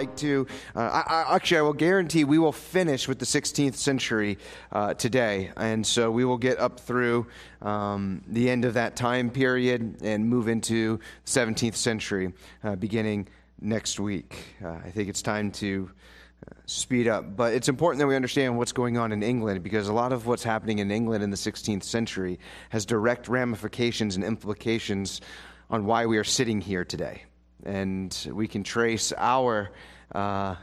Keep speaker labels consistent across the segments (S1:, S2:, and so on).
S1: like to. Uh, I, I, actually, I will guarantee we will finish with the 16th century uh, today. And so we will get up through um, the end of that time period and move into 17th century uh, beginning next week. Uh, I think it's time to speed up. But it's important that we understand what's going on in England because a lot of what's happening in England in the 16th century has direct ramifications and implications on why we are sitting here today. And we can trace our uh,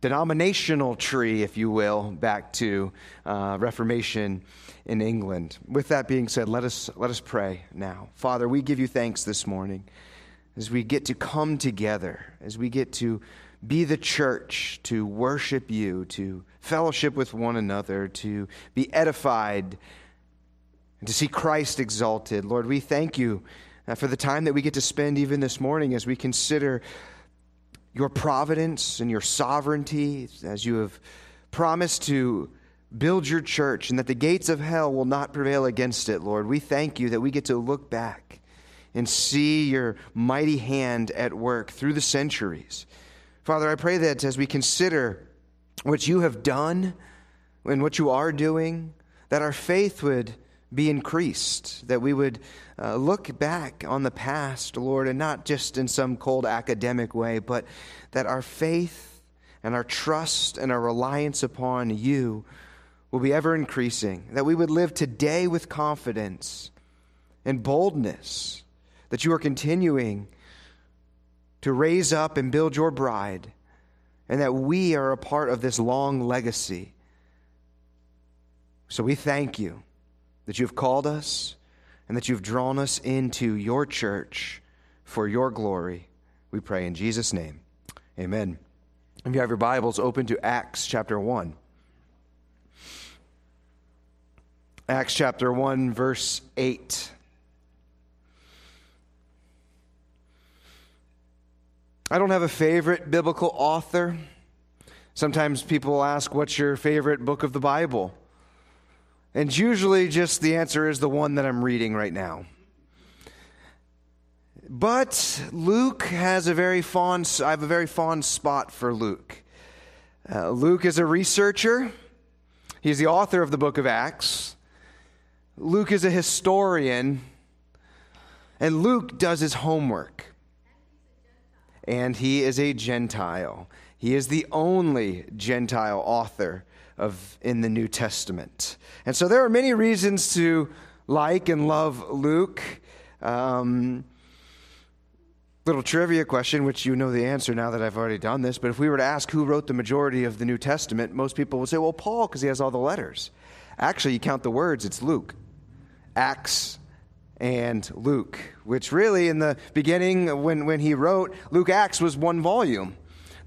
S1: denominational tree, if you will, back to uh, Reformation in England. With that being said, let us, let us pray now. Father, we give you thanks this morning as we get to come together, as we get to be the church, to worship you, to fellowship with one another, to be edified, and to see Christ exalted. Lord, we thank you uh, for the time that we get to spend even this morning as we consider your providence and your sovereignty, as you have promised to build your church and that the gates of hell will not prevail against it, Lord. We thank you that we get to look back and see your mighty hand at work through the centuries. Father, I pray that as we consider what you have done and what you are doing, that our faith would be increased, that we would uh, look back on the past, Lord, and not just in some cold academic way, but that our faith and our trust and our reliance upon you will be ever increasing, that we would live today with confidence and boldness, that you are continuing to raise up and build your bride, and that we are a part of this long legacy. So we thank you that you've called us and that you've drawn us into your church for your glory. We pray in Jesus' name. Amen. If you have your Bibles, open to Acts chapter 1. Acts chapter 1, verse 8. I don't have a favorite biblical author. Sometimes people ask, What's your favorite book of the Bible? And usually, just the answer is the one that I'm reading right now. But Luke has a very fond, I have a very fond spot for Luke. Uh, Luke is a researcher, he's the author of the book of Acts. Luke is a historian, and Luke does his homework and he is a Gentile. He is the only Gentile author of in the New Testament. And so there are many reasons to like and love Luke. Um, little trivia question, which you know the answer now that I've already done this, but if we were to ask who wrote the majority of the New Testament, most people would say, well, Paul, because he has all the letters. Actually, you count the words, it's Luke. Acts, and Luke, which really in the beginning, when, when he wrote, Luke Acts was one volume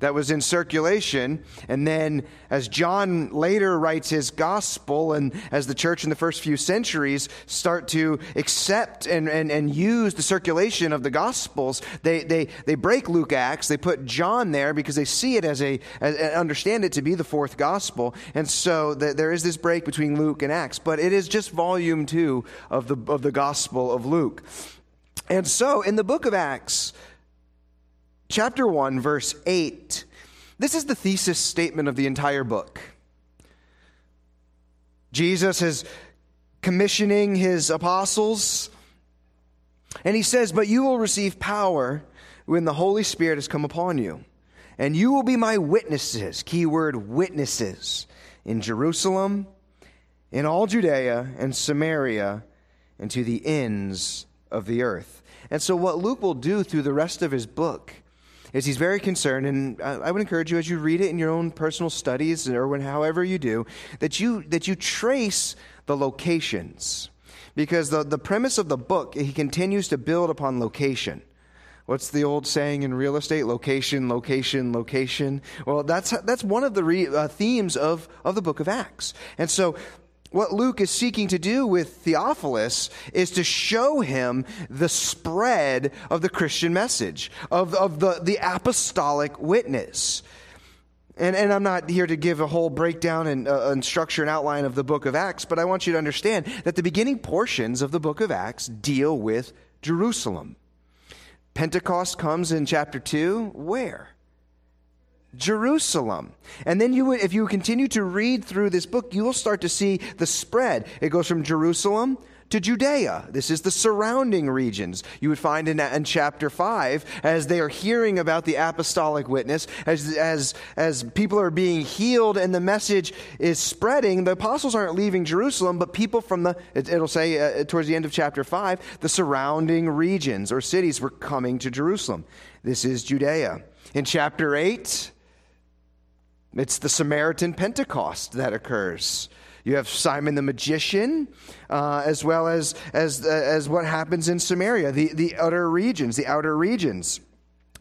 S1: that was in circulation. And then, as John later writes his gospel, and as the church in the first few centuries start to accept and, and, and use the circulation of the gospels, they, they, they break Luke Acts. They put John there because they see it as a, as, understand it to be the fourth gospel. And so the, there is this break between Luke and Acts, but it is just volume two of the, of the gospel of Luke. And so in the book of Acts, chapter 1, verse 8. This is the thesis statement of the entire book. Jesus is commissioning his apostles, and he says, But you will receive power when the Holy Spirit has come upon you, and you will be my witnesses, keyword witnesses, in Jerusalem, in all Judea and Samaria, and to the ends of the earth. And so, what Luke will do through the rest of his book is he's very concerned, and I would encourage you as you read it in your own personal studies or when, however you do, that you, that you trace the locations. Because the, the premise of the book, he continues to build upon location. What's the old saying in real estate? Location, location, location. Well, that's, that's one of the re, uh, themes of, of the book of Acts. And so what Luke is seeking to do with Theophilus is to show him the spread of the Christian message, of, of the, the apostolic witness. And, and I'm not here to give a whole breakdown and, uh, and structure and outline of the book of Acts, but I want you to understand that the beginning portions of the book of Acts deal with Jerusalem. Pentecost comes in chapter 2. Where? Jerusalem. And then you if you continue to read through this book, you will start to see the spread. It goes from Jerusalem to Judea. This is the surrounding regions. You would find in, in chapter 5, as they are hearing about the apostolic witness, as, as, as people are being healed and the message is spreading, the apostles aren't leaving Jerusalem, but people from the, it, will say uh, towards the end of chapter 5, the surrounding regions or cities were coming to Jerusalem. This is Judea. In chapter 8, it's the Samaritan Pentecost that occurs. You have Simon the magician, uh, as well as, as, uh, as what happens in Samaria, the, the outer regions, the outer regions.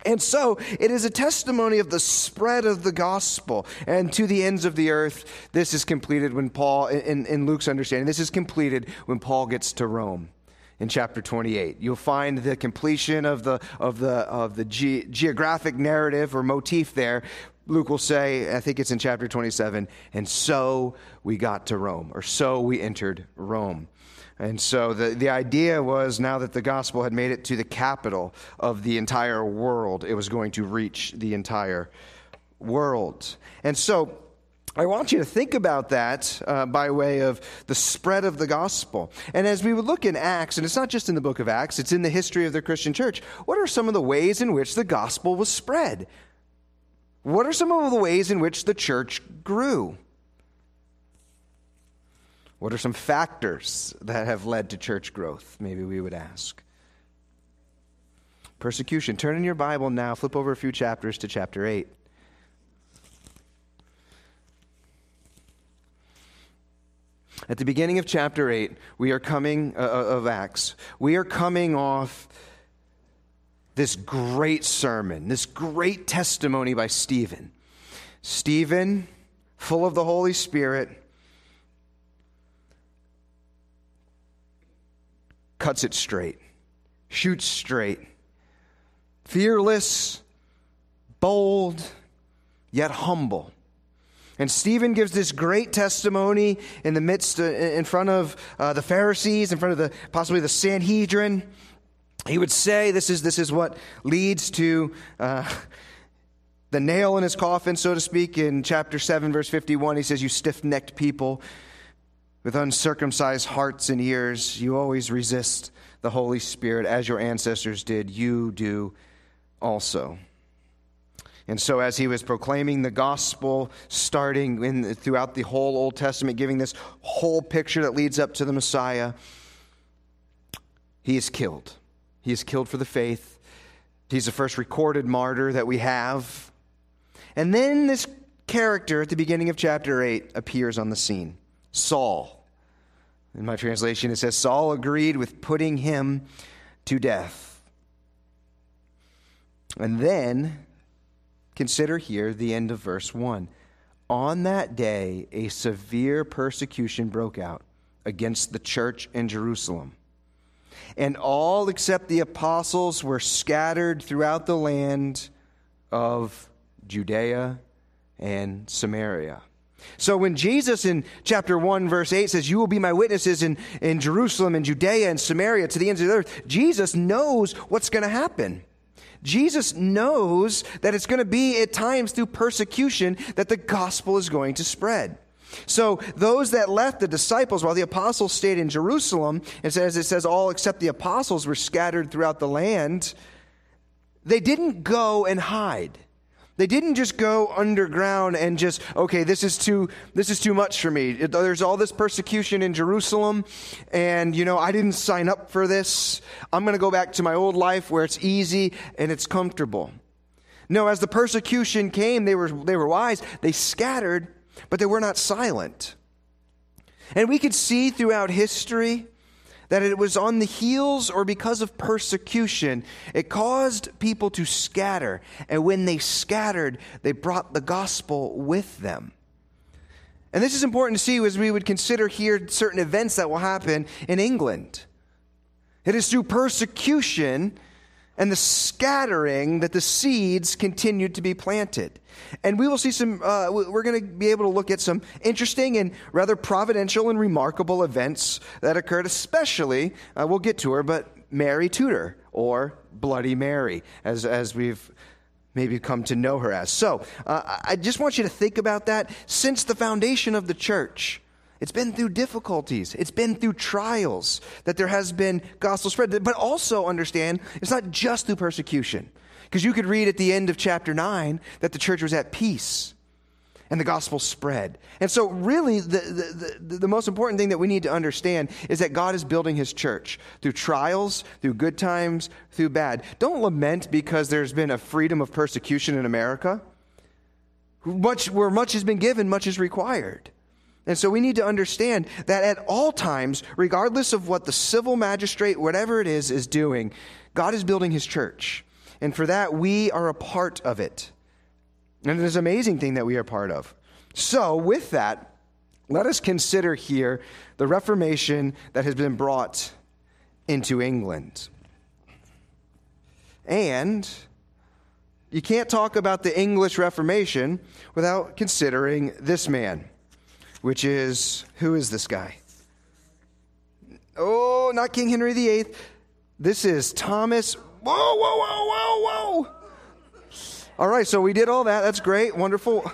S1: And so it is a testimony of the spread of the gospel and to the ends of the earth. This is completed when Paul, in, in Luke's understanding, this is completed when Paul gets to Rome in chapter 28. You'll find the completion of the, of the, of the ge- geographic narrative or motif there Luke will say, I think it's in chapter 27, and so we got to Rome, or so we entered Rome. And so the, the idea was now that the gospel had made it to the capital of the entire world, it was going to reach the entire world. And so I want you to think about that uh, by way of the spread of the gospel. And as we would look in Acts, and it's not just in the book of Acts, it's in the history of the Christian church, what are some of the ways in which the gospel was spread? What are some of the ways in which the church grew? What are some factors that have led to church growth? Maybe we would ask. Persecution. Turn in your Bible now, flip over a few chapters to chapter 8. At the beginning of chapter 8, we are coming, uh, uh of Acts, we are coming off this great sermon, this great testimony by Stephen. Stephen, full of the Holy Spirit, cuts it straight, shoots straight, fearless, bold, yet humble. And Stephen gives this great testimony in the midst, uh, in front of uh, the Pharisees, in front of the possibly the Sanhedrin he would say this is, this is what leads to uh, the nail in his coffin, so to speak. In chapter 7, verse 51, he says, You stiff necked people with uncircumcised hearts and ears, you always resist the Holy Spirit as your ancestors did. You do also. And so, as he was proclaiming the gospel, starting in, throughout the whole Old Testament, giving this whole picture that leads up to the Messiah, he is killed. He is killed for the faith. He's the first recorded martyr that we have. And then this character at the beginning of chapter 8 appears on the scene Saul. In my translation, it says Saul agreed with putting him to death. And then consider here the end of verse 1. On that day, a severe persecution broke out against the church in Jerusalem and all except the apostles were scattered throughout the land of Judea and Samaria. So when Jesus in chapter 1, verse 8 says, You will be my witnesses in, in Jerusalem and Judea and Samaria to the ends of the earth, Jesus knows what's going to happen. Jesus knows that it's going to be at times through persecution that the gospel is going to spread. So those that left the disciples while the apostles stayed in Jerusalem, and as it says, all except the apostles were scattered throughout the land, they didn't go and hide. They didn't just go underground and just, okay, this is too, this is too much for me. There's all this persecution in Jerusalem, and you know, I didn't sign up for this. I'm going to go back to my old life where it's easy and it's comfortable. No, as the persecution came, they were, they were wise. They scattered but they were not silent. And we could see throughout history that it was on the heels or because of persecution, it caused people to scatter. And when they scattered, they brought the gospel with them. And this is important to see as we would consider here certain events that will happen in England. It is through persecution and the scattering that the seeds continued to be planted. And we will see some, uh, we're going to be able to look at some interesting and rather providential and remarkable events that occurred, especially, uh, we'll get to her, but Mary Tudor or Bloody Mary, as, as we've maybe come to know her as. So uh, I just want you to think about that. Since the foundation of the church, it's been through difficulties, it's been through trials that there has been gospel spread. But also understand it's not just through persecution. Because you could read at the end of chapter 9 that the church was at peace and the gospel spread. And so, really, the, the, the, the, most important thing that we need to understand is that God is building his church through trials, through good times, through bad. Don't lament because there's been a freedom of persecution in America. Much, where much has been given, much is required. And so we need to understand that at all times, regardless of what the civil magistrate, whatever it is, is doing, God is building his church. And for that, we are a part of it. And it is an amazing thing that we are part of. So, with that, let us consider here the Reformation that has been brought into England. And you can't talk about the English Reformation without considering this man, which is who is this guy? Oh, not King Henry VIII. This is Thomas. Whoa, whoa, whoa, whoa, whoa. All right, so we did all that. That's great, wonderful.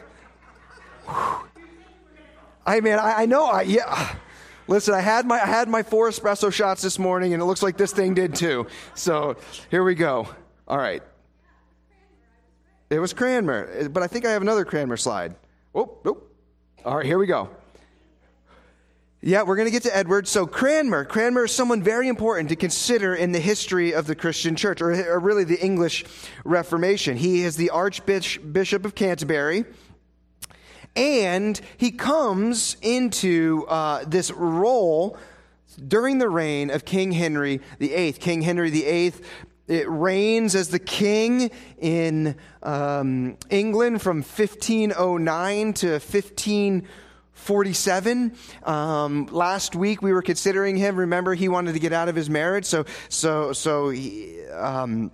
S1: I mean, I, I know. I, yeah. Listen, I had my I had my four espresso shots this morning, and it looks like this thing did too. So here we go. All right. It was Cranmer, but I think I have another Cranmer slide. Oh, oh. All right, here we go. Yeah, we're going to get to Edward. So, Cranmer. Cranmer is someone very important to consider in the history of the Christian church, or, or really the English Reformation. He is the Archbishop of Canterbury. And he comes into uh, this role during the reign of King Henry VIII. King Henry VIII it reigns as the king in um, England from 1509 to 15. 47. Um, last week we were considering him. Remember, he wanted to get out of his marriage, so so so he, um,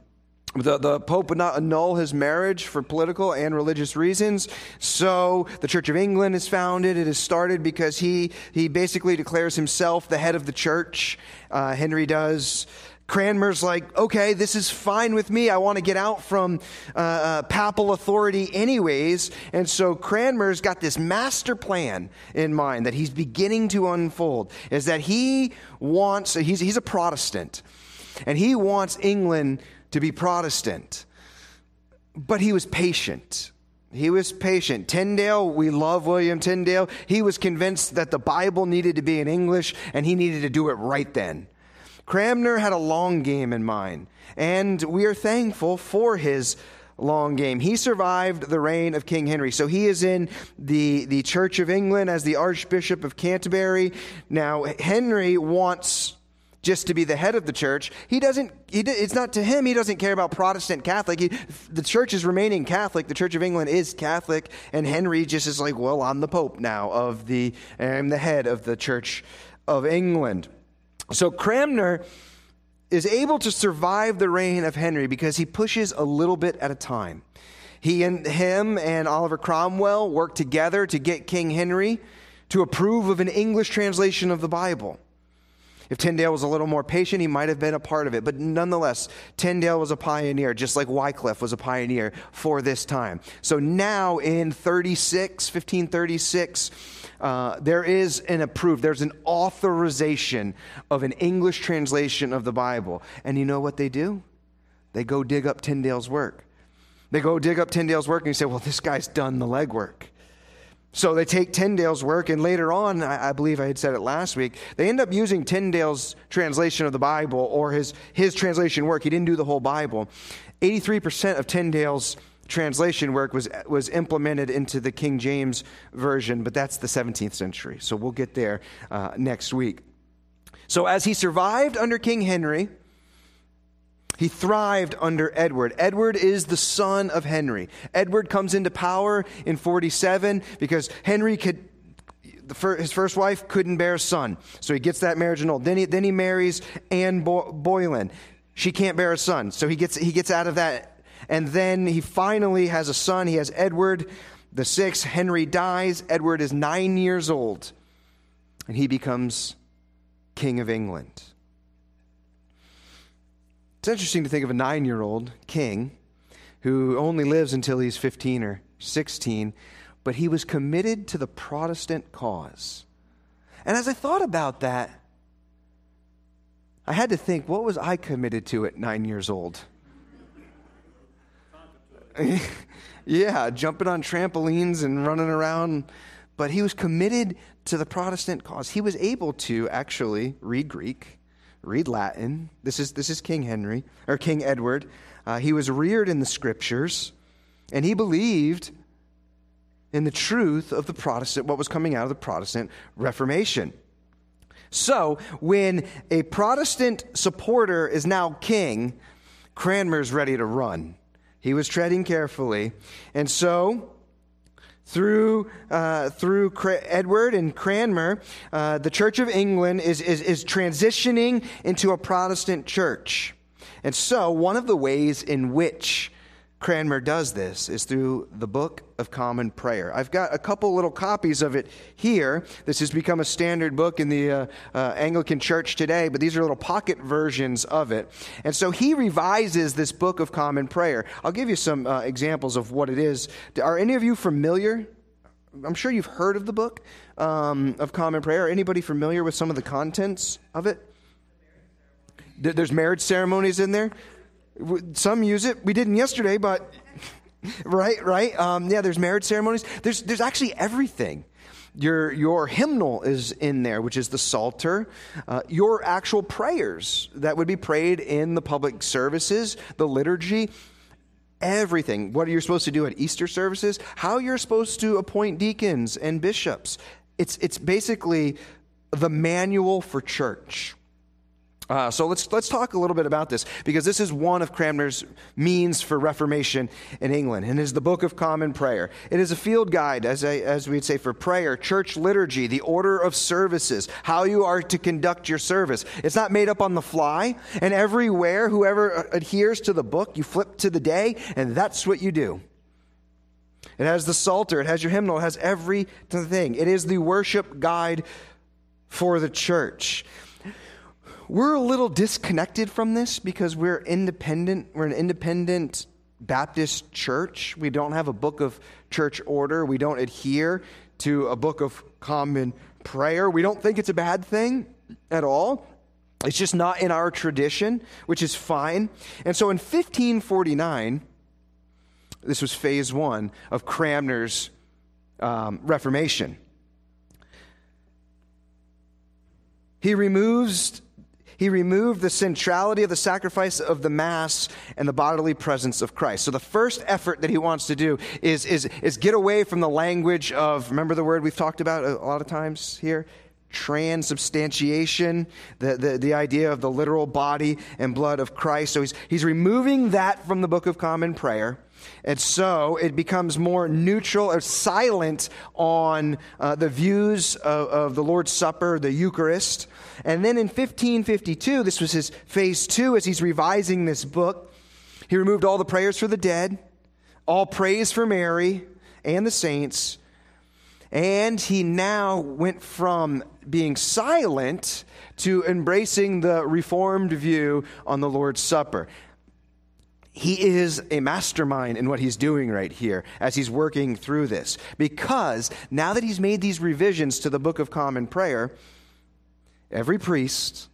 S1: the, the Pope would not annul his marriage for political and religious reasons. So the Church of England is founded. It is started because he, he basically declares himself the head of the church. Uh, Henry does. Cranmer's like, okay, this is fine with me. I want to get out from uh, uh, papal authority, anyways. And so Cranmer's got this master plan in mind that he's beginning to unfold is that he wants, he's, he's a Protestant, and he wants England to be Protestant. But he was patient. He was patient. Tyndale, we love William Tyndale. He was convinced that the Bible needed to be in English and he needed to do it right then. Cranmer had a long game in mind, and we are thankful for his long game. He survived the reign of King Henry. So he is in the, the Church of England as the Archbishop of Canterbury. Now, Henry wants just to be the head of the church. He doesn't, he, it's not to him, he doesn't care about Protestant Catholic. He, the church is remaining Catholic. The Church of England is Catholic. And Henry just is like, well, I'm the Pope now of the, I'm the head of the Church of England. So Cranmer is able to survive the reign of Henry because he pushes a little bit at a time. He and him and Oliver Cromwell work together to get King Henry to approve of an English translation of the Bible. If Tyndale was a little more patient, he might have been a part of it. But nonetheless, Tyndale was a pioneer, just like Wycliffe was a pioneer for this time. So now in 36, 1536, uh, there is an approved, there's an authorization of an English translation of the Bible. And you know what they do? They go dig up Tyndale's work. They go dig up Tyndale's work and you say, well, this guy's done the legwork. So they take Tyndale's work, and later on, I, I, believe I had said it last week, they end up using Tyndale's translation of the Bible or his, his translation work. He didn't do the whole Bible. 83% of Tyndale's translation work was, was implemented into the King James Version, but that's the 17th century. So we'll get there uh, next week. So as he survived under King Henry, he thrived under Edward. Edward is the son of Henry. Edward comes into power in 47 because Henry could his first wife couldn't bear a son, so he gets that marriage annulled. Then he, then he marries Anne Boleyn. She can't bear a son, so he gets, he gets out of that. And then he finally has a son. He has Edward the sixth. Henry dies. Edward is nine years old, and he becomes King of England. It's interesting to think of a nine year old king who only lives until he's 15 or 16, but he was committed to the Protestant cause. And as I thought about that, I had to think, what was I committed to at nine years old? yeah, jumping on trampolines and running around. But he was committed to the Protestant cause. He was able to actually read Greek, read Latin. This is, this is King Henry, or King Edward. Uh, he was reared in the scriptures, and he believed in the truth of the Protestant, what was coming out of the Protestant Reformation. So, when a Protestant supporter is now king, Cranmer's ready to run. He was treading carefully. And so, through, uh, through Edward and Cranmer, uh, the Church of England is, is, is transitioning into a Protestant church. And so, one of the ways in which Cranmer does this is through the Book of Common Prayer. I've got a couple little copies of it here. This has become a standard book in the uh, uh, Anglican Church today, but these are little pocket versions of it. And so he revises this Book of Common Prayer. I'll give you some uh, examples of what it is. Are any of you familiar? I'm sure you've heard of the Book um, of Common Prayer. Anybody familiar with some of the contents of it? There's marriage ceremonies in there. Some use it. We didn't yesterday, but right, right. Um, yeah, there's marriage ceremonies. There's there's actually everything. Your your hymnal is in there, which is the psalter. Uh, your actual prayers that would be prayed in the public services, the liturgy. Everything. What are you're supposed to do at Easter services, how you're supposed to appoint deacons and bishops. It's, it's basically the manual for church. Uh, so let's, let's talk a little bit about this because this is one of Cranmer's means for Reformation in England and is the Book of Common Prayer. It is a field guide, as, I, as we'd say, for prayer, church liturgy, the order of services, how you are to conduct your service. It's not made up on the fly, and everywhere, whoever adheres to the book, you flip to the day, and that's what you do. It has the Psalter, it has your hymnal, it has every thing. It is the worship guide for the church we're a little disconnected from this because we're independent. We're an independent Baptist church. We don't have a book of church order. We don't adhere to a book of common prayer. We don't think it's a bad thing at all. It's just not in our tradition, which is fine. And so in 1549, this was phase one of Cranmer's um, Reformation. He removes he removed the centrality of the sacrifice of the Mass and the bodily presence of Christ. So the first effort that he wants to do is, is, is get away from the language of, remember the word we've talked about a lot of times here? transubstantiation, the, the, the idea of the literal body and blood of Christ. So he's, he's removing that from the Book of Common Prayer. And so it becomes more neutral or silent on uh, the views of, of, the Lord's Supper, the Eucharist. And then in 1552, this was his phase two as he's revising this book, he removed all the prayers for the dead, all praise for Mary and the saints. And he now went from being silent to embracing the reformed view on the Lord's Supper he is a mastermind in what he's doing right here as he's working through this. Because now that he's made these revisions to the Book of Common Prayer, every priest,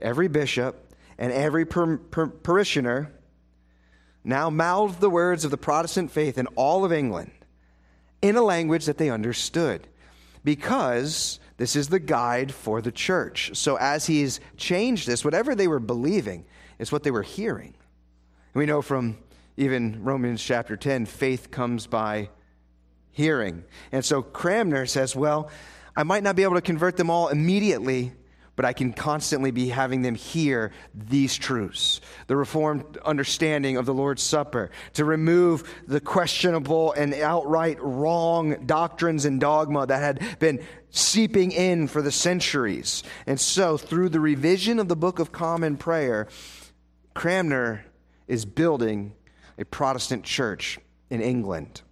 S1: every bishop, and every per- per- parishioner now mouth the words of the Protestant faith in all of England in a language that they understood. Because this is the guide for the church. So as he's changed this, whatever they were believing is what they were hearing. We know from even Romans chapter 10, faith comes by hearing. And so Cranmer says, well, I might not be able to convert them all immediately, but I can constantly be having them hear these truths. The Reformed understanding of the Lord's Supper, to remove the questionable and outright wrong doctrines and dogma that had been seeping in for the centuries. And so, through the revision of the Book of Common Prayer, Cranmer is building a Protestant church in England.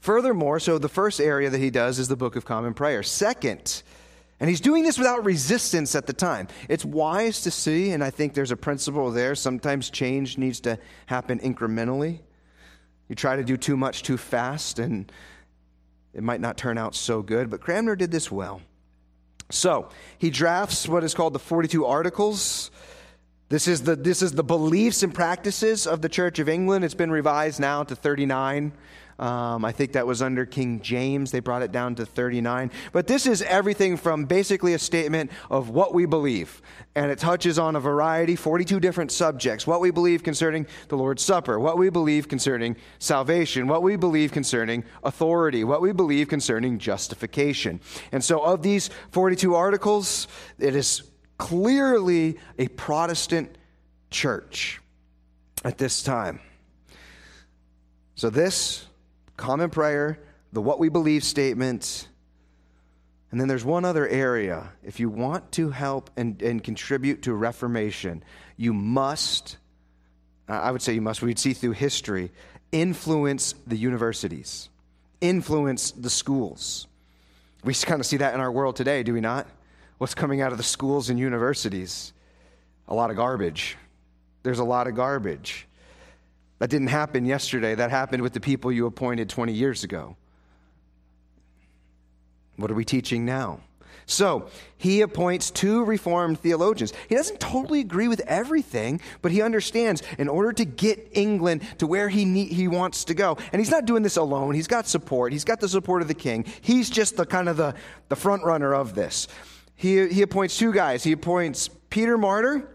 S1: Furthermore, so the first area that he does is the Book of Common Prayer. Second, And he's doing this without resistance at the time. It's wise to see, and I think there's a principle there. Sometimes change needs to happen incrementally. You try to do too much too fast, and it might not turn out so good. But Cranmer did this well. So he drafts what is called the 42 Articles. This is, the, this is the beliefs and practices of the Church of England. It's been revised now to 39. Um, I think that was under King James. They brought it down to 39. But this is everything from basically a statement of what we believe. And it touches on a variety, 42 different subjects. What we believe concerning the Lord's Supper, what we believe concerning salvation, what we believe concerning authority, what we believe concerning justification. And so, of these 42 articles, it is clearly a Protestant church at this time. So, this common prayer, the what we believe statement. And then there's one other area. If you want to help and, and contribute to Reformation, you must, I would say you must, we'd see through history, influence the universities, influence the schools. We kind of see that in our world today, do we not? What's coming out of the schools and universities? A lot of garbage. There's a lot of garbage. That didn't happen yesterday. That happened with the people you appointed 20 years ago. What are we teaching now? So, he appoints two Reformed theologians. He doesn't totally agree with everything, but he understands in order to get England to where he, need, he wants to go. And he's not doing this alone. He's got support. He's got the support of the king. He's just the kind of the, the front runner of this. He, he appoints two guys. He appoints Peter Martyr,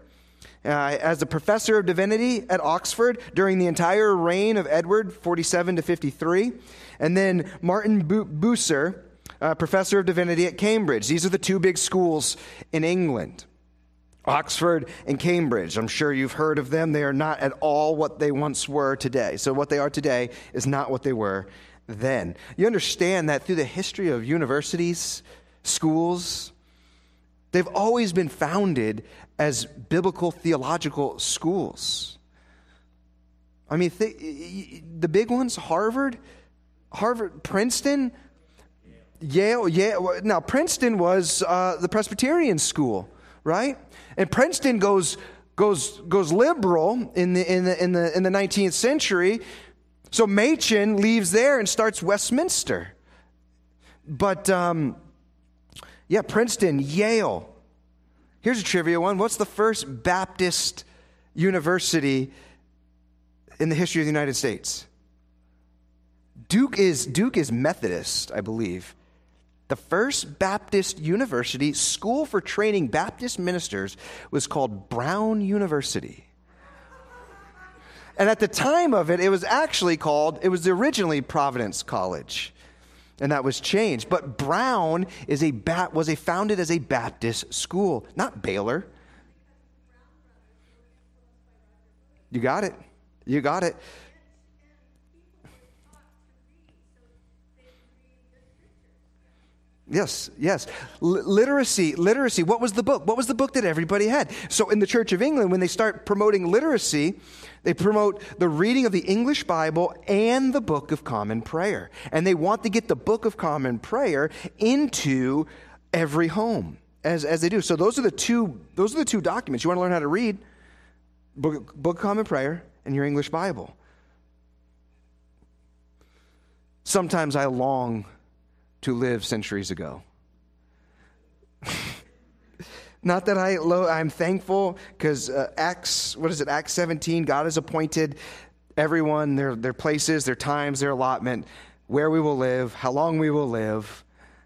S1: uh, as a professor of divinity at Oxford during the entire reign of Edward, 47 to 53. And then Martin Bucer, uh, professor of divinity at Cambridge. These are the two big schools in England. Oxford and Cambridge. I'm sure you've heard of them. They are not at all what they once were today. So, what they are today is not what they were then. You understand that through the history of universities, schools, they've always been founded as biblical theological schools. I mean, th- the big ones Harvard, Harvard, Princeton, Yale. Yale. Now, Princeton was uh, the Presbyterian school, right? And Princeton goes goes goes liberal in the in the in the in the 19th century. So Machen leaves there and starts Westminster. But um, yeah, Princeton, Yale, Here's a trivia one. What's the first Baptist university in the history of the United States? Duke is, Duke is Methodist, I believe. The first Baptist university, school for training Baptist ministers, was called Brown University. And at the time of it, it was actually called, it was originally Providence College and that was changed. But Brown is a bat, was a founded as a Baptist school, not Baylor. You got it. You got it. Yes, yes. L- literacy, literacy. What was the book? What was the book that everybody had? So in the Church of England, when they start promoting literacy, they promote the reading of the English Bible and the Book of Common Prayer. And they want to get the Book of Common Prayer into every home as, as they do. So those are the two those are the two documents. You want to learn how to read Book, Book of Common Prayer and your English Bible. Sometimes I long to live centuries ago. Not that I, lo- I'm thankful because uh, Acts, what is it, Acts 17, God has appointed everyone, their, their places, their times, their allotment, where we will live, how long we will live.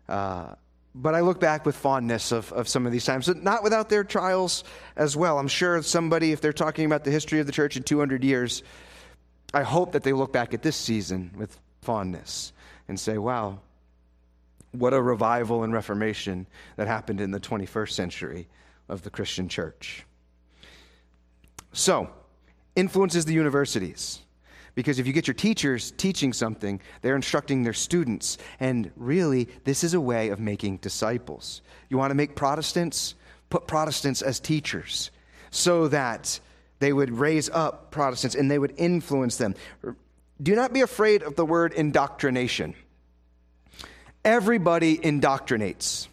S1: Uh, but I look back with fondness of, of some of these times, not without their trials as well. I'm sure somebody, if they're talking about the history of the church in 200 years, I hope that they look back at this season with fondness and say, wow, what a revival and reformation that happened in the 21st century of the Christian church. So, influences the universities. Because if you get your teachers teaching something, they're instructing their students. And really, this is a way of making disciples. You want to make Protestants? Put Protestants as teachers so that they would raise up Protestants and they would influence them. Do not be afraid of the word indoctrination everybody indoctrinates.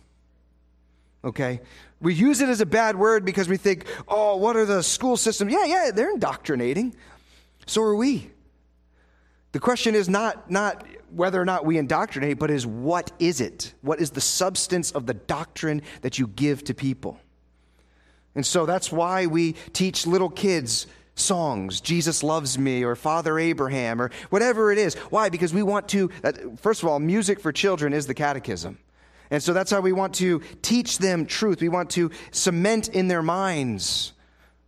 S1: okay? We use it as a bad word because we think, oh, what are the school systems? Yeah, yeah, they're indoctrinating. So are we. The question is not, not whether or not we indoctrinate, but is what is it? What is the substance of the doctrine that you give to people? And so that's why we teach little kids songs, Jesus loves me, or Father Abraham, or whatever it is. Why? Because we want to, first of all, music for children is the catechism. And so that's how we want to teach them truth. We want to cement in their minds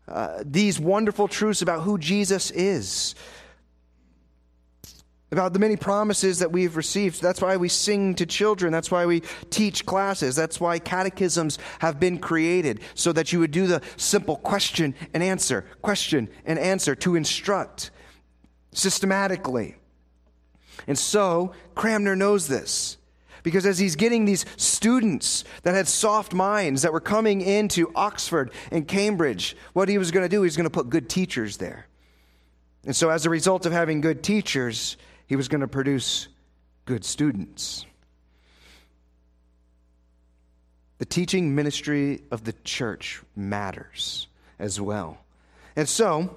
S1: uh, these wonderful truths about who Jesus is about the many promises that we've received. That's why we sing to children. That's why we teach classes. That's why catechisms have been created so that you would do the simple question and answer, question and answer to instruct systematically. And so Cranmer knows this. Because as he's getting these students that had soft minds that were coming into Oxford and Cambridge, what he was going to do, he was going to put good teachers there. And so, as a result of having good teachers, he was going to produce good students. The teaching ministry of the church matters as well. And so,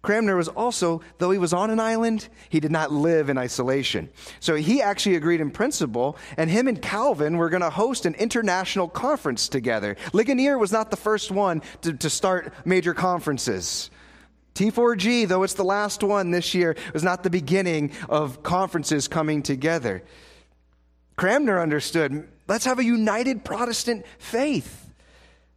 S1: Cranmer was also, though he was on an island, he did not live in isolation. So he actually agreed in principle, and him and Calvin were going to host an international conference together. Ligonier was not the first one to, to start major conferences. T4G, though it's the last one this year, was not the beginning of conferences coming together. Cranmer understood let's have a united Protestant faith.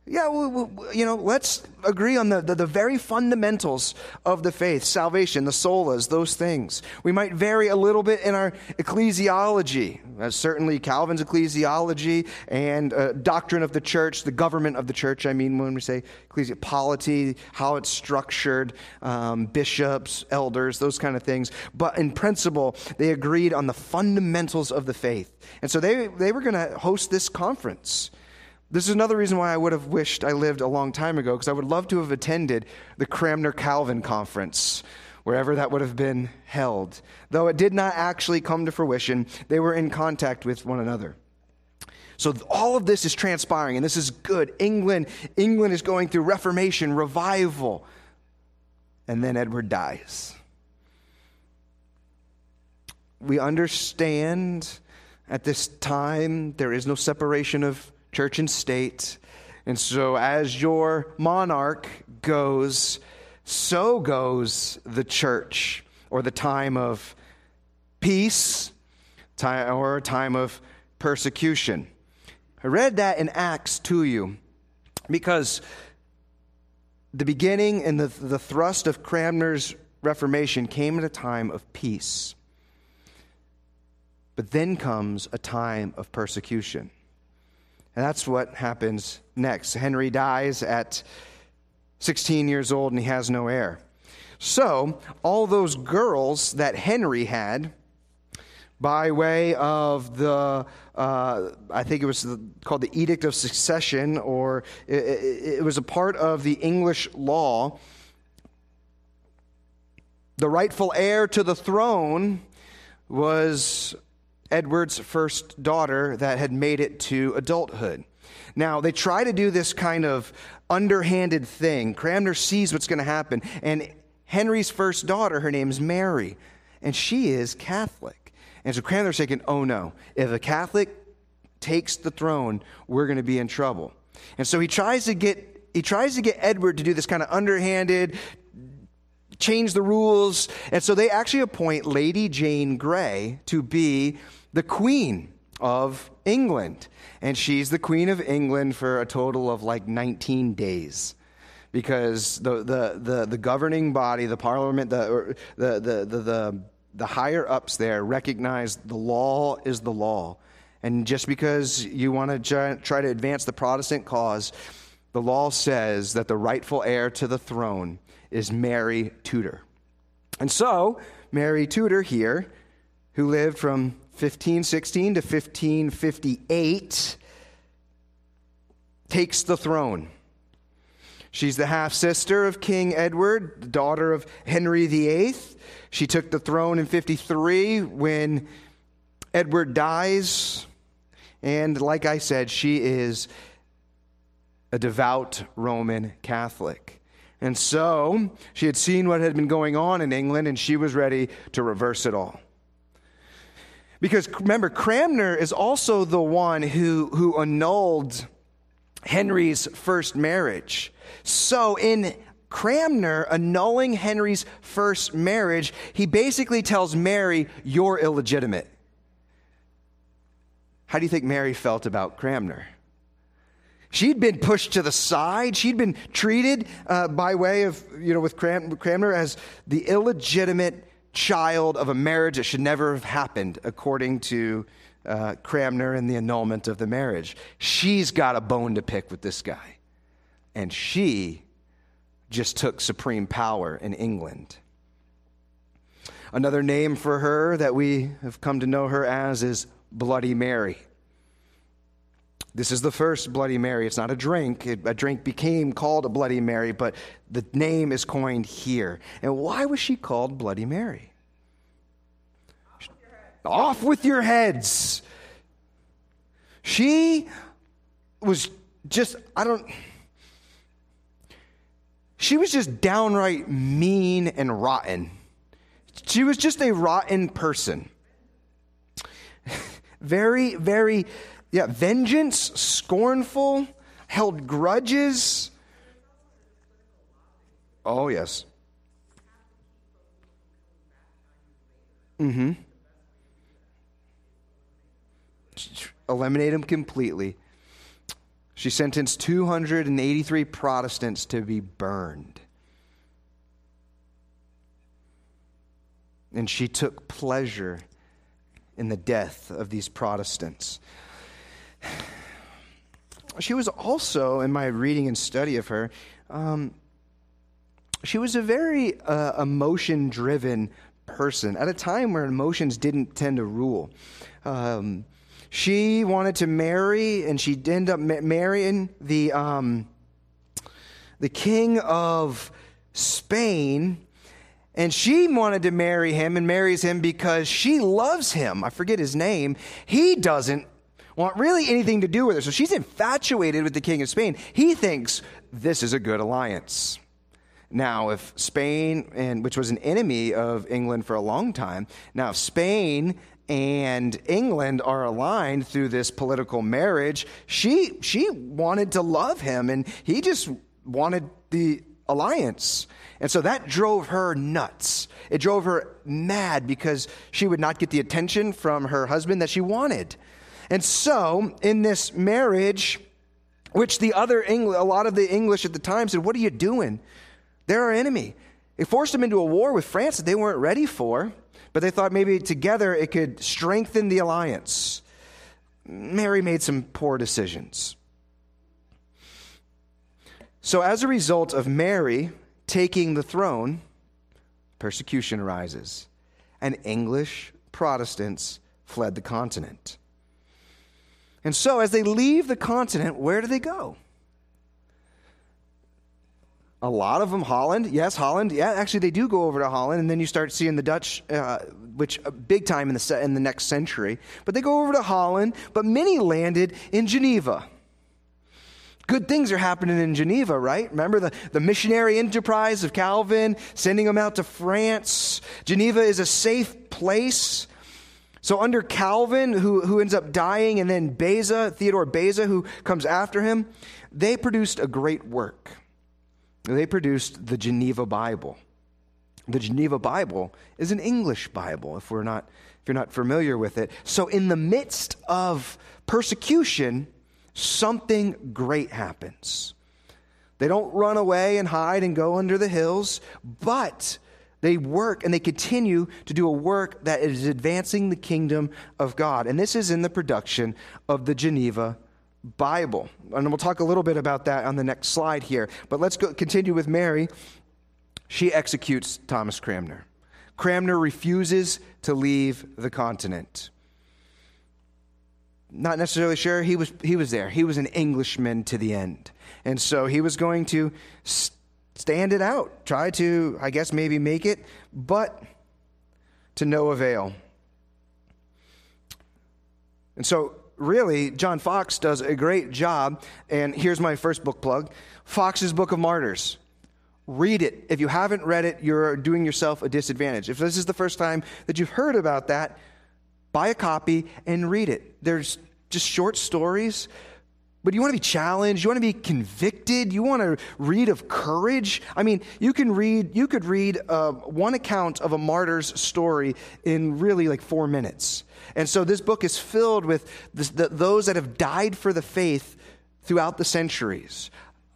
S1: Yeah, well, you know, let's agree on the, the, the, very fundamentals of the faith salvation, the solas, those things. We might vary a little bit in our ecclesiology. Uh, certainly, Calvin's ecclesiology and uh, doctrine of the church, the government of the church, I mean, when we say ecclesia, polity, how it's structured, um, bishops, elders, those kind of things. But in principle, they agreed on the fundamentals of the faith. And so they, they were going to host this conference. This is another reason why I would have wished I lived a long time ago, because I would love to have attended the Cranmer Calvin Conference, wherever that would have been held. Though it did not actually come to fruition, they were in contact with one another. So all of this is transpiring, and this is good. England, England is going through Reformation, revival, and then Edward dies. We understand at this time there is no separation of church and state. And so, as your monarch goes, so goes the church, or the time of peace, or a time of persecution. I read that in Acts to you because the beginning and the, the thrust of Cranmer's Reformation came at a time of peace. But then comes a time of persecution. And that's what happens next. Henry dies at 16 years old and he has no heir. So, all those girls that Henry had, by way of the, uh, I think it was the, called the Edict of Succession, or it, it, it was a part of the English law. The rightful heir to the throne was Edward's first daughter that had made it to adulthood. Now, they try to do this kind of underhanded thing. Cranmer sees what's going to happen. And Henry's first daughter, her name is Mary, and she is Catholic. And so Cranmer's thinking, oh no, if a Catholic takes the throne, we're going to be in trouble. And so he tries to get he tries to get Edward to do this kind of underhanded, change the rules. And so they actually appoint Lady Jane Grey to be the Queen of England. And she's the Queen of England for a total of like 19 days. Because the, the, the, the governing body, the parliament, the, the, the, the, the, the higher ups there recognize the law is the law. And just because you want to try to advance the Protestant cause, the law says that the rightful heir to the throne is Mary Tudor. And so, Mary Tudor here, who lived from 1516 to 1558, takes the throne. She's the half sister of King Edward, the daughter of Henry VIII. She took the throne in 53 when Edward dies. And like I said, she is a devout Roman Catholic. And so she had seen what had been going on in England and she was ready to reverse it all. Because remember, Cranmer is also the one who, who annulled Henry's first marriage. So, in Cranmer annulling Henry's first marriage, he basically tells Mary, You're illegitimate. How do you think Mary felt about Cranmer? She'd been pushed to the side. She'd been treated uh, by way of, you know, with Cran- Cranmer as the illegitimate child of a marriage that should never have happened, according to uh, Cranmer and the annulment of the marriage. She's got a bone to pick with this guy. And she just took supreme power in England. Another name for her that we have come to know her as is Bloody Mary. This is the first Bloody Mary. It's not a drink. It, a drink became called a Bloody Mary, but the name is coined here. And why was she called Bloody Mary? Off with your heads. She was just, I don't, she was just downright mean and rotten. She was just a rotten person very, very, yeah, vengeance, scornful, held grudges. Oh, yes. Mm hmm. Eliminate them completely. She sentenced 283 Protestants to be burned. And she took pleasure in the death of these Protestants. She was also, in my reading and study of her, um, she was a very uh, emotion driven person at a time where emotions didn't tend to rule. Um, she wanted to marry, and she ended up marrying the, um, the king of Spain and she wanted to marry him and marries him because she loves him. I forget his name. He doesn't want really anything to do with her. So she's infatuated with the king of Spain. He thinks this is a good alliance. Now, if Spain, and which was an enemy of England for a long time, now if Spain and England are aligned through this political marriage, she she wanted to love him, and he just wanted the alliance. And so that drove her nuts. It drove her mad because she would not get the attention from her husband that she wanted. And so, in this marriage, which the other English, a lot of the English at the time said, What are you doing? They're our enemy. It forced them into a war with France that they weren't ready for, but they thought maybe together it could strengthen the alliance. Mary made some poor decisions. So, as a result of Mary taking the throne, persecution arises, and English Protestants fled the continent. And so, as they leave the continent, where do they go? A lot of them, Holland. Yes, Holland. Yeah, actually, they do go over to Holland, and then you start seeing the Dutch, uh, which uh, big time in the in the next century. But they go over to Holland. But many landed in Geneva good things are happening in Geneva, right? Remember the, the missionary enterprise of Calvin, sending them out to France. Geneva is a safe place. So, under Calvin, who, who ends up dying, and then Beza, Theodore Beza, who comes after him, they produced a great work. They produced the Geneva Bible. The Geneva Bible is an English Bible, if, we're not, if you're not familiar with it. So, in the midst of persecution, something great happens. They don't run away and hide and go under the hills, but they work and they continue to do a work that is advancing the kingdom of God. And this is in the production of the Geneva Bible. And we'll talk a little bit about that on the next slide here. But let's go, continue with Mary. She executes Thomas Cranmer. Cranmer refuses to leave the continent not necessarily sure he was he was there he was an englishman to the end and so he was going to stand it out try to i guess maybe make it but to no avail and so really, John Foxe does a great job. And here's my first book plug Fox's Book of Martyrs. Read it. If you haven't read it, you're doing yourself a disadvantage. If this is the first time that you've heard about that, buy a copy and read it. There's just short stories but you want to be challenged, you want to be convicted, you want to read of courage. I mean, you can read, you could read uh, one account of a martyr's story in really like four minutes. And so this book is filled with this, the, those that have died for the faith throughout the centuries.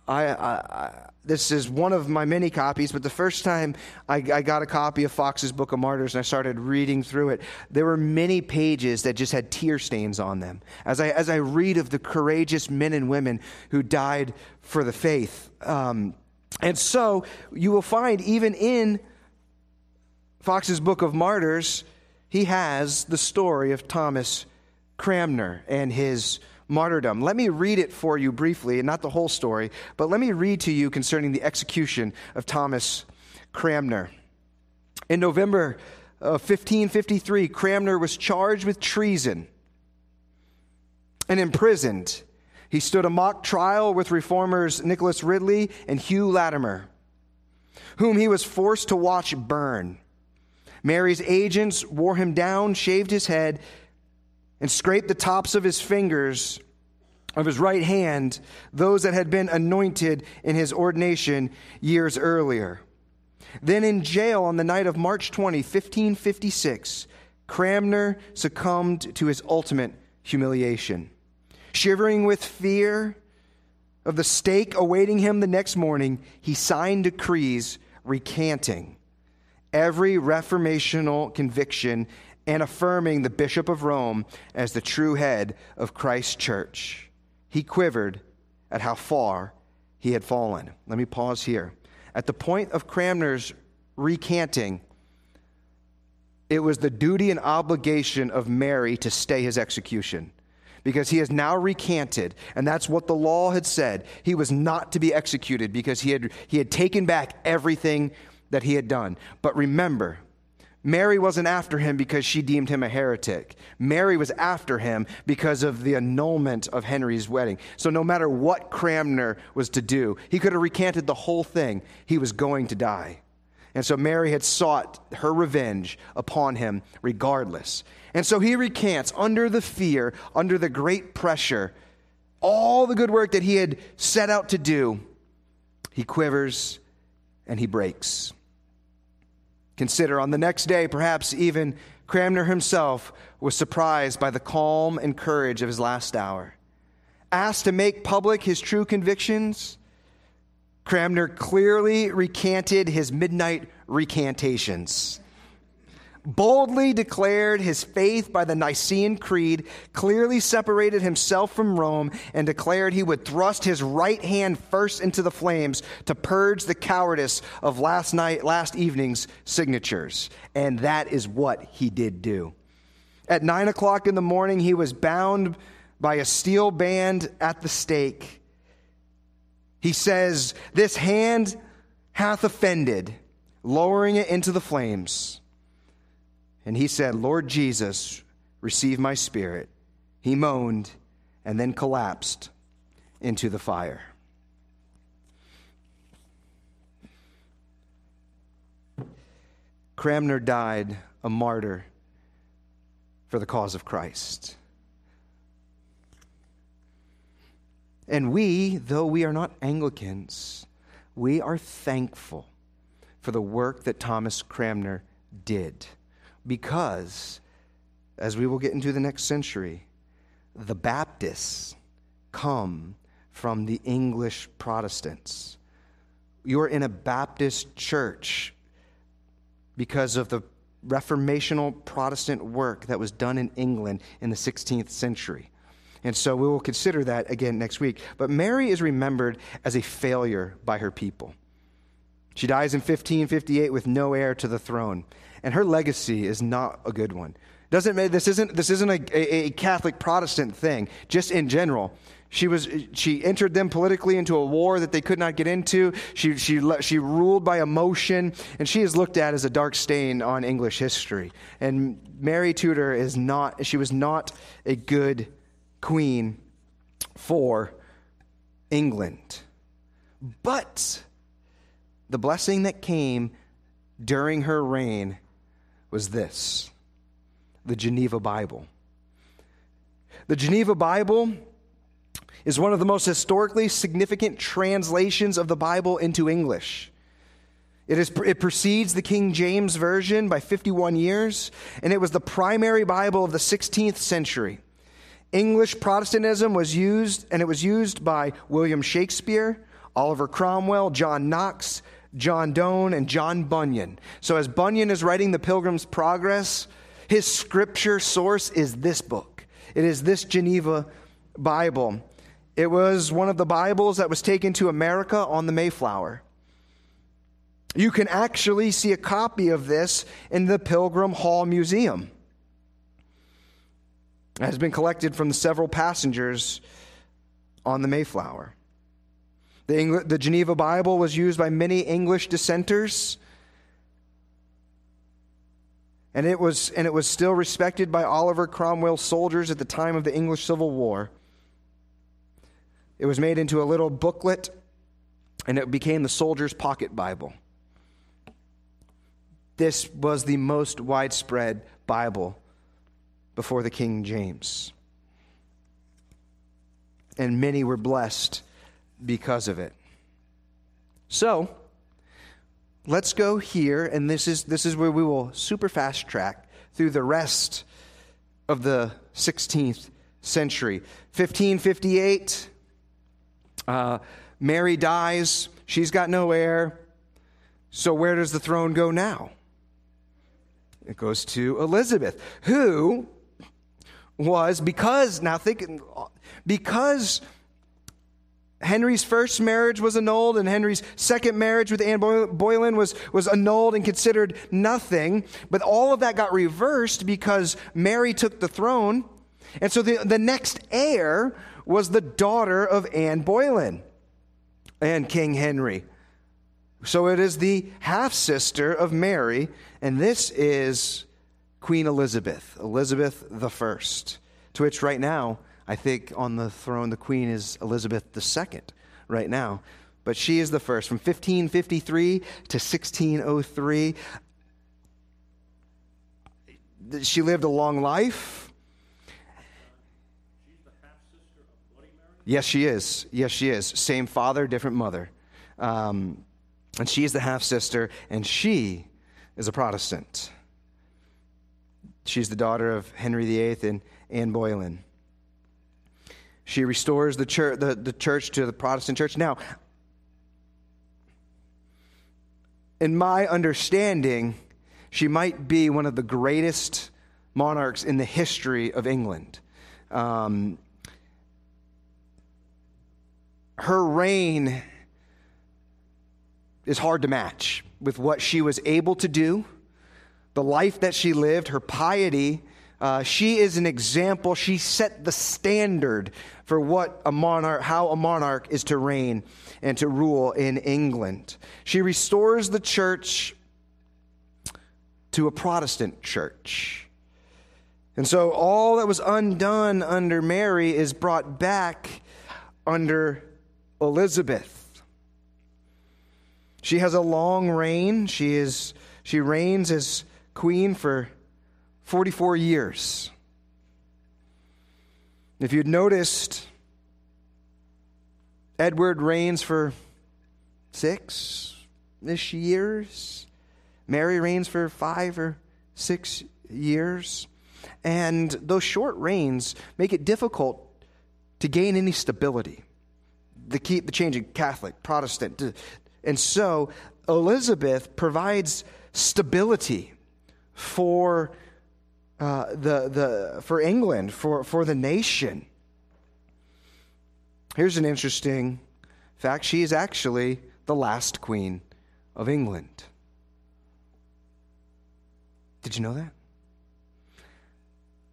S1: I, I, this is one of my many copies, but the first time I, I, got a copy of Fox's Book of Martyrs and I started reading through it, there were many pages that just had tear stains on them. As I, as I read of the courageous men and women who died for the faith. Um, and so you will find, even in Fox's Book of Martyrs, he has the story of Thomas Cranmer and his martyrdom. Let me read it for you briefly, and not the whole story, but let me read to you concerning the execution of Thomas Cranmer. In November of 1553, Cranmer was charged with treason and imprisoned. He stood a mock trial with reformers Nicholas Ridley and Hugh Latimer, whom he was forced to watch burn. Mary's agents wore him down, shaved his head, and scraped the tops of his fingers of his right hand, those that had been anointed in his ordination years earlier. Then in jail on the night of March 20, 1556, Cranmer succumbed to his ultimate humiliation. Shivering with fear of the stake awaiting him the next morning, he signed decrees recanting every reformational conviction and affirming the Bishop of Rome as the true head of Christ's church. He quivered at how far he had fallen. Let me pause here. At the point of Cranmer's recanting, it was the duty and obligation of Mary to stay his execution because he has now recanted, and that's what the law had said. He was not to be executed because he had, he had taken back everything that he had done. But remember, Mary wasn't after him because she deemed him a heretic. Mary was after him because of the annulment of Henry's wedding. So, no matter what Cranmer was to do, he could have recanted the whole thing. He was going to die. And so, Mary had sought her revenge upon him regardless. And so, he recants under the fear, under the great pressure, all the good work that he had set out to do. He quivers and he breaks. Consider on the next day, perhaps even Cranmer himself was surprised by the calm and courage of his last hour. Asked to make public his true convictions, Cranmer clearly recanted his midnight recantations boldly declared his faith by the Nicene Creed, clearly separated himself from Rome, and declared he would thrust his right hand first into the flames to purge the cowardice of last night, last evening's signatures. And that is what he did do. At nine o'clock in the morning, he was bound by a steel band at the stake. He says, This hand hath offended, lowering it into the flames. And he said, Lord Jesus, receive my spirit. He moaned and then collapsed into the fire. Cranmer died a martyr for the cause of Christ. And we, though we are not Anglicans, we are thankful for the work that Thomas Cranmer did because, as we will get into the next century, the Baptists come from the English Protestants. You're in a Baptist church because of the reformational Protestant work that was done in England in the 16th century. And so we will consider that again next week. But Mary is remembered as a failure by her people. She dies in 1558 with no heir to the throne and her legacy is not a good one. Doesn't this isn't this isn't a, a, Catholic Protestant thing. Just in general, she was she entered them politically into a war that they could not get into. She she she ruled by emotion, and she is looked at as a dark stain on English history. And Mary Tudor is not. She was not a good queen for England. But the blessing that came during her reign was this the Geneva Bible. The Geneva Bible is one of the most historically significant translations of the Bible into English. It, is, it precedes the King James Version by 51 years, and it was the primary Bible of the 16th century. English Protestantism was used, and it was used by William Shakespeare, Oliver Cromwell, John Knox, John Donne, and John Bunyan. So, as Bunyan is writing The Pilgrim's Progress, his scripture source is this book. It is this Geneva Bible. It was one of the Bibles that was taken to America on the Mayflower. You can actually see a copy of this in the Pilgrim Hall Museum. It has been collected from the several passengers on the Mayflower. The, Eng- the Geneva Bible was used by many English dissenters, and it, was, and it was still respected by Oliver Cromwell's soldiers at the time of the English Civil War. It was made into a little booklet, and it became the soldier's pocket Bible. This was the most widespread Bible before the King James. And many were blessed because of it. So, let's go here, and this is, this is where we will super fast track through the rest of the 16th century. 1558, uh, Mary dies. She's got no heir. So, where does the throne go now? It goes to Elizabeth, who was because, now think, because Henry's first marriage was annulled and Henry's second marriage with Anne Boleyn was, was annulled and considered nothing. But all of that got reversed because Mary took the throne. And so the, the next heir was the daughter of Anne Boleyn and King Henry. So it is the half sister of Mary, and this is Queen Elizabeth, Elizabeth First, to which right now, I think on the throne, the queen is Elizabeth II right now. But she is the first. From 1553 to 1603, she lived a long life. Yes, she is. Yes, she is. Same father, different mother. Um, and she is the half sister, and she is a Protestant. She's the daughter of Henry VIII and Anne Boleyn. She restores the church, the, the church to the Protestant church. Now, in my understanding, she might be one of the greatest monarchs in the history of England. Um, her reign is hard to match with what she was able to do the life that she lived, her piety. Uh, she is an example. She set the standard for what a monarch, how a monarch is to reign and to rule in England. She restores the church to a Protestant church. And so all that was undone under Mary is brought back under Elizabeth. She has a long reign. She is she reigns as queen for 44 years. If you'd noticed, Edward reigns for six ish years. Mary reigns for five or six years. And those short reigns make it difficult to gain any stability. The, keep the changing Catholic, Protestant. And so Elizabeth provides stability for, uh, the, the, for England, for, for the nation. Here's an interesting fact she is actually the last queen of England. Did you know that?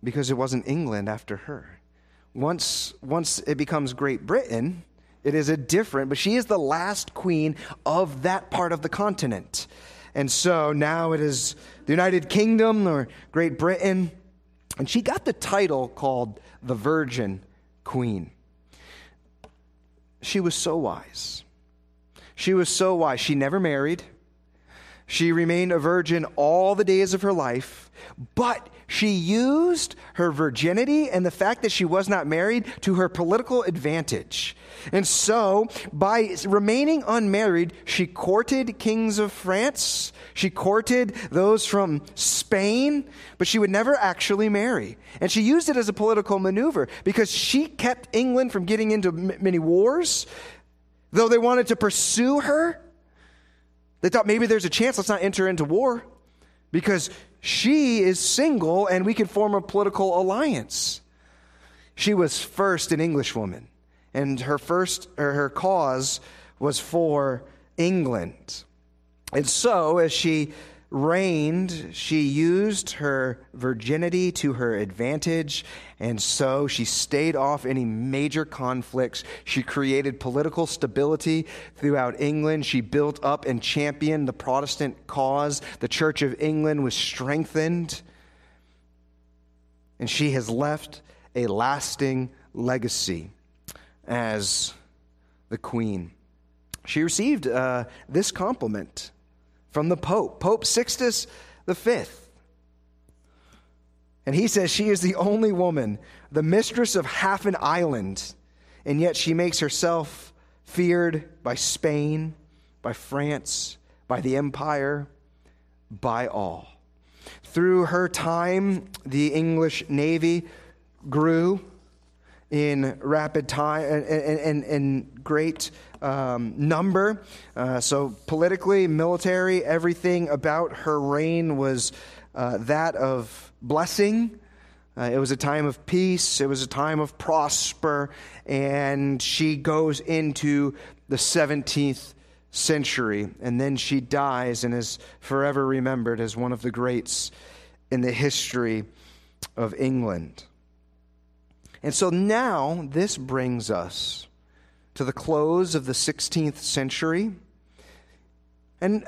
S1: Because it wasn't England after her. Once, once it becomes Great Britain, it is a different, but she is the last queen of that part of the continent. And so now it is the United Kingdom or Great Britain. And she got the title called the Virgin queen. She was so wise. She was so wise. She never married. She remained a virgin all the days of her life, but she used her virginity and the fact that she was not married to her political advantage. And so, by remaining unmarried, she courted kings of France, she courted those from Spain, but she would never actually marry. And she used it as a political maneuver because she kept England from getting into many wars. Though they wanted to pursue her, they thought maybe there's a chance, let's not enter into war because she is single and we could form a political alliance. She was first an Englishwoman, and her first her cause was for England. And so, as she reigned, she used her virginity to her advantage, and so she stayed off any major conflicts. She created political stability throughout England. She built up and championed the Protestant cause. The Church of England was strengthened, and she has left a lasting legacy as the queen. She received uh, this compliment from the Pope, Pope Sixtus V. And he says she is the only woman, the mistress of half an island, and yet she makes herself feared by Spain, by France, by the empire, by all. Through her time, the English Navy grew in rapid time and, and, and great um, number. Uh, so, politically, military, everything about her reign was uh, that of blessing. Uh, it was a time of peace, it was a time of prosper, and she goes into the 17th century, and then she dies and is forever remembered as one of the greats in the history of England. And so now this brings us to the close of the 16th century. And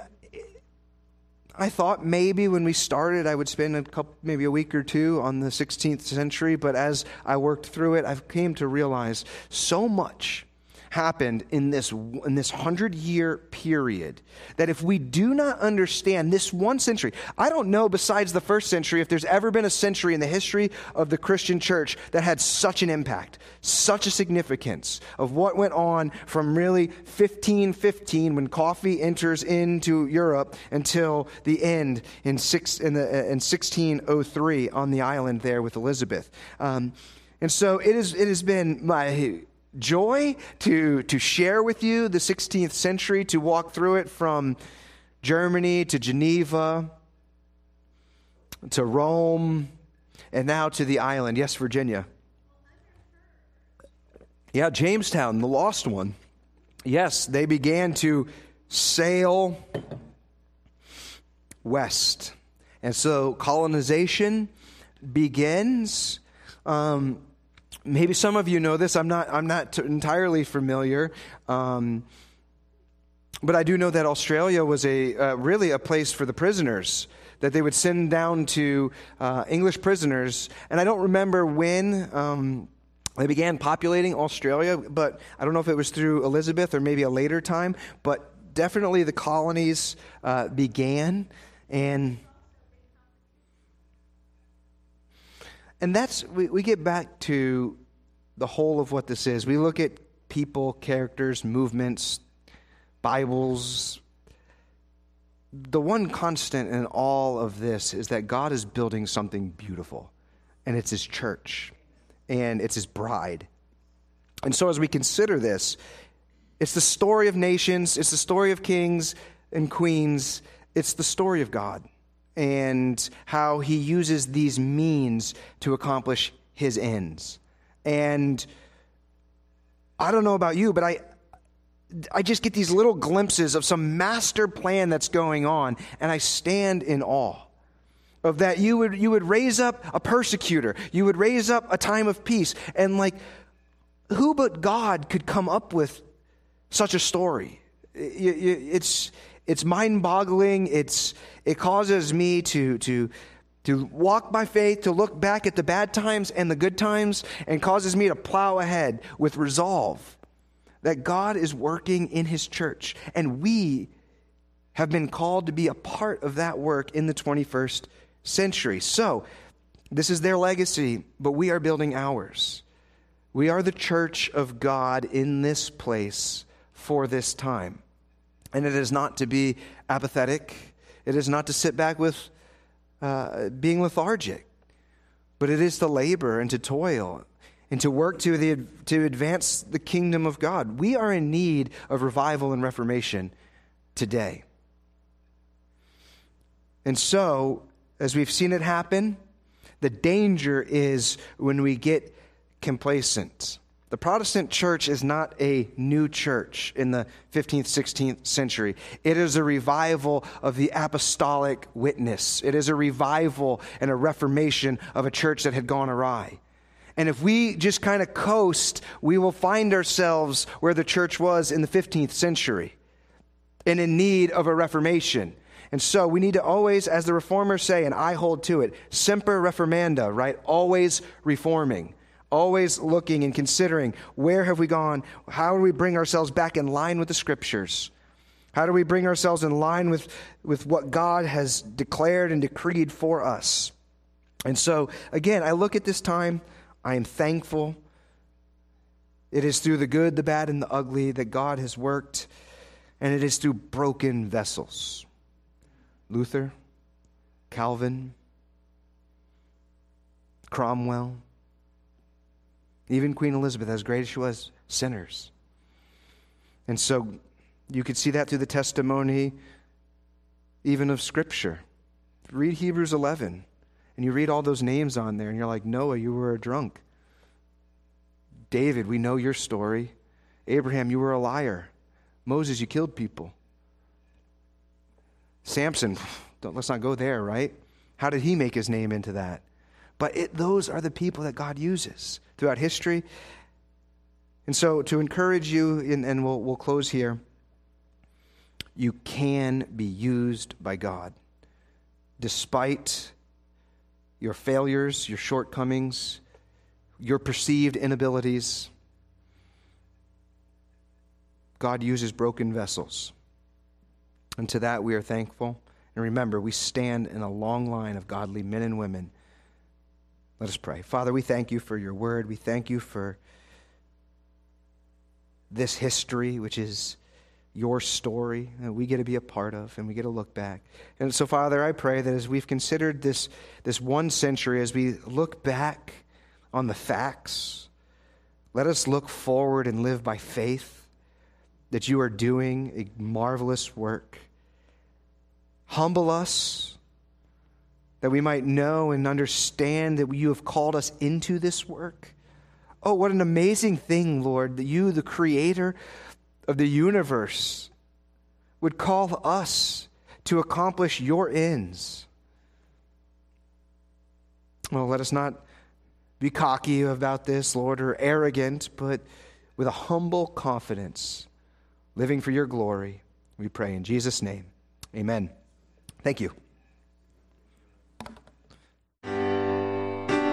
S1: I thought maybe when we started, I would spend a couple, maybe a week or two on the 16th century, but as I worked through it, I came to realize so much happened in this, in this hundred year period that if we do not understand this one century, I don't know besides the first century if there's ever been a century in the history of the Christian church that had such an impact, such a significance of what went on from really 1515 when coffee enters into Europe until the end in, six, in, the, in 1603 on the island there with Elizabeth. Um, and so it, is, it has been my joy to, to share with you the 16th century, to walk through it from Germany to Geneva to Rome and now to the island. Yes, Virginia. Yeah, Jamestown, the lost one. Yes, they began to sail west. And so colonization begins. Um, maybe some of you know this. I'm not, I'm not entirely familiar. Um, but I do know that Australia was a uh, really a place for the prisoners that they would send down to uh, English prisoners. And I don't remember when um, they began populating Australia, but I don't know if it was through Elizabeth or maybe a later time. But definitely the colonies uh, began, and And that's, we, we get back to the whole of what this is. We look at people, characters, movements, Bibles. The one constant in all of this is that God is building something beautiful, and it's His church, and it's His bride. And so, as we consider this, it's the story of nations, it's the story of kings and queens, it's the story of God and how he uses these means to accomplish his ends. And I don't know about you, but I, I just get these little glimpses of some master plan that's going on, and I stand in awe of that. You would, you would raise up a persecutor, you would raise up a time of peace, and like, who but God could come up with such a story? It's, it's mind boggling. It's, it causes me to, to to walk by faith, to look back at the bad times and the good times, and causes me to plow ahead with resolve that God is working in His church. And we have been called to be a part of that work in the 21st century. So, this is their legacy, but we are building ours. We are the church of God in this place for this time. And it is not to be apathetic, it is not to sit back with uh, being lethargic, but it is to labor and to toil and to work to, the, to advance the kingdom of God. We are in need of revival and reformation today. And so, as we've seen it happen, the danger is when we get complacent. The Protestant church is not a new church in the 15th, 16th century. It is a revival of the apostolic witness. It is a revival and a reformation of a church that had gone awry. And if we just kind of coast, we will find ourselves where the church was in the 15th century and in need of a reformation. And so we need to always, as the reformers say, and I hold to it, semper reformanda, right? Always reforming always looking and considering where have we gone? How do we bring ourselves back in line with the scriptures? How do we bring ourselves in line with, with what God has declared and decreed for us? And so, again, I look at this time, I am thankful. It is through the good, the bad, and the ugly that God has worked, and it is through broken vessels. Luther, Calvin, Cromwell, even Queen Elizabeth, as great as she was, sinners. And so you could see that through the testimony even of Scripture. Read Hebrews 11, and you read all those names on there, and you're like, Noah, you were a drunk. David, we know your story. Abraham, you were a liar. Moses, you killed people. Samson, don't let's not go there, right? How did he make his name into that? But it, those are the people that God uses throughout history. And so, to encourage you, and, and we'll, we'll close here, you can be used by God. Despite your failures, your shortcomings, your perceived inabilities, God uses broken vessels. And to that we are thankful. And remember, we stand in a long line of godly men and women let us pray. Father, we thank you for your word. We thank you for this history, which is your story that we get to be a part of and we get to look back. And so, Father, I pray that as we've considered this, this one century, as we look back on the facts, let us look forward and live by faith that you are doing a marvelous work. Humble us that we might know and understand that you have called us into this work. Oh, what an amazing thing, Lord, that you, the creator of the universe, would call us to accomplish your ends. Well, let us not be cocky about this, Lord, or arrogant, but with a humble confidence, living for your glory. We pray in Jesus' name. Amen. Thank you.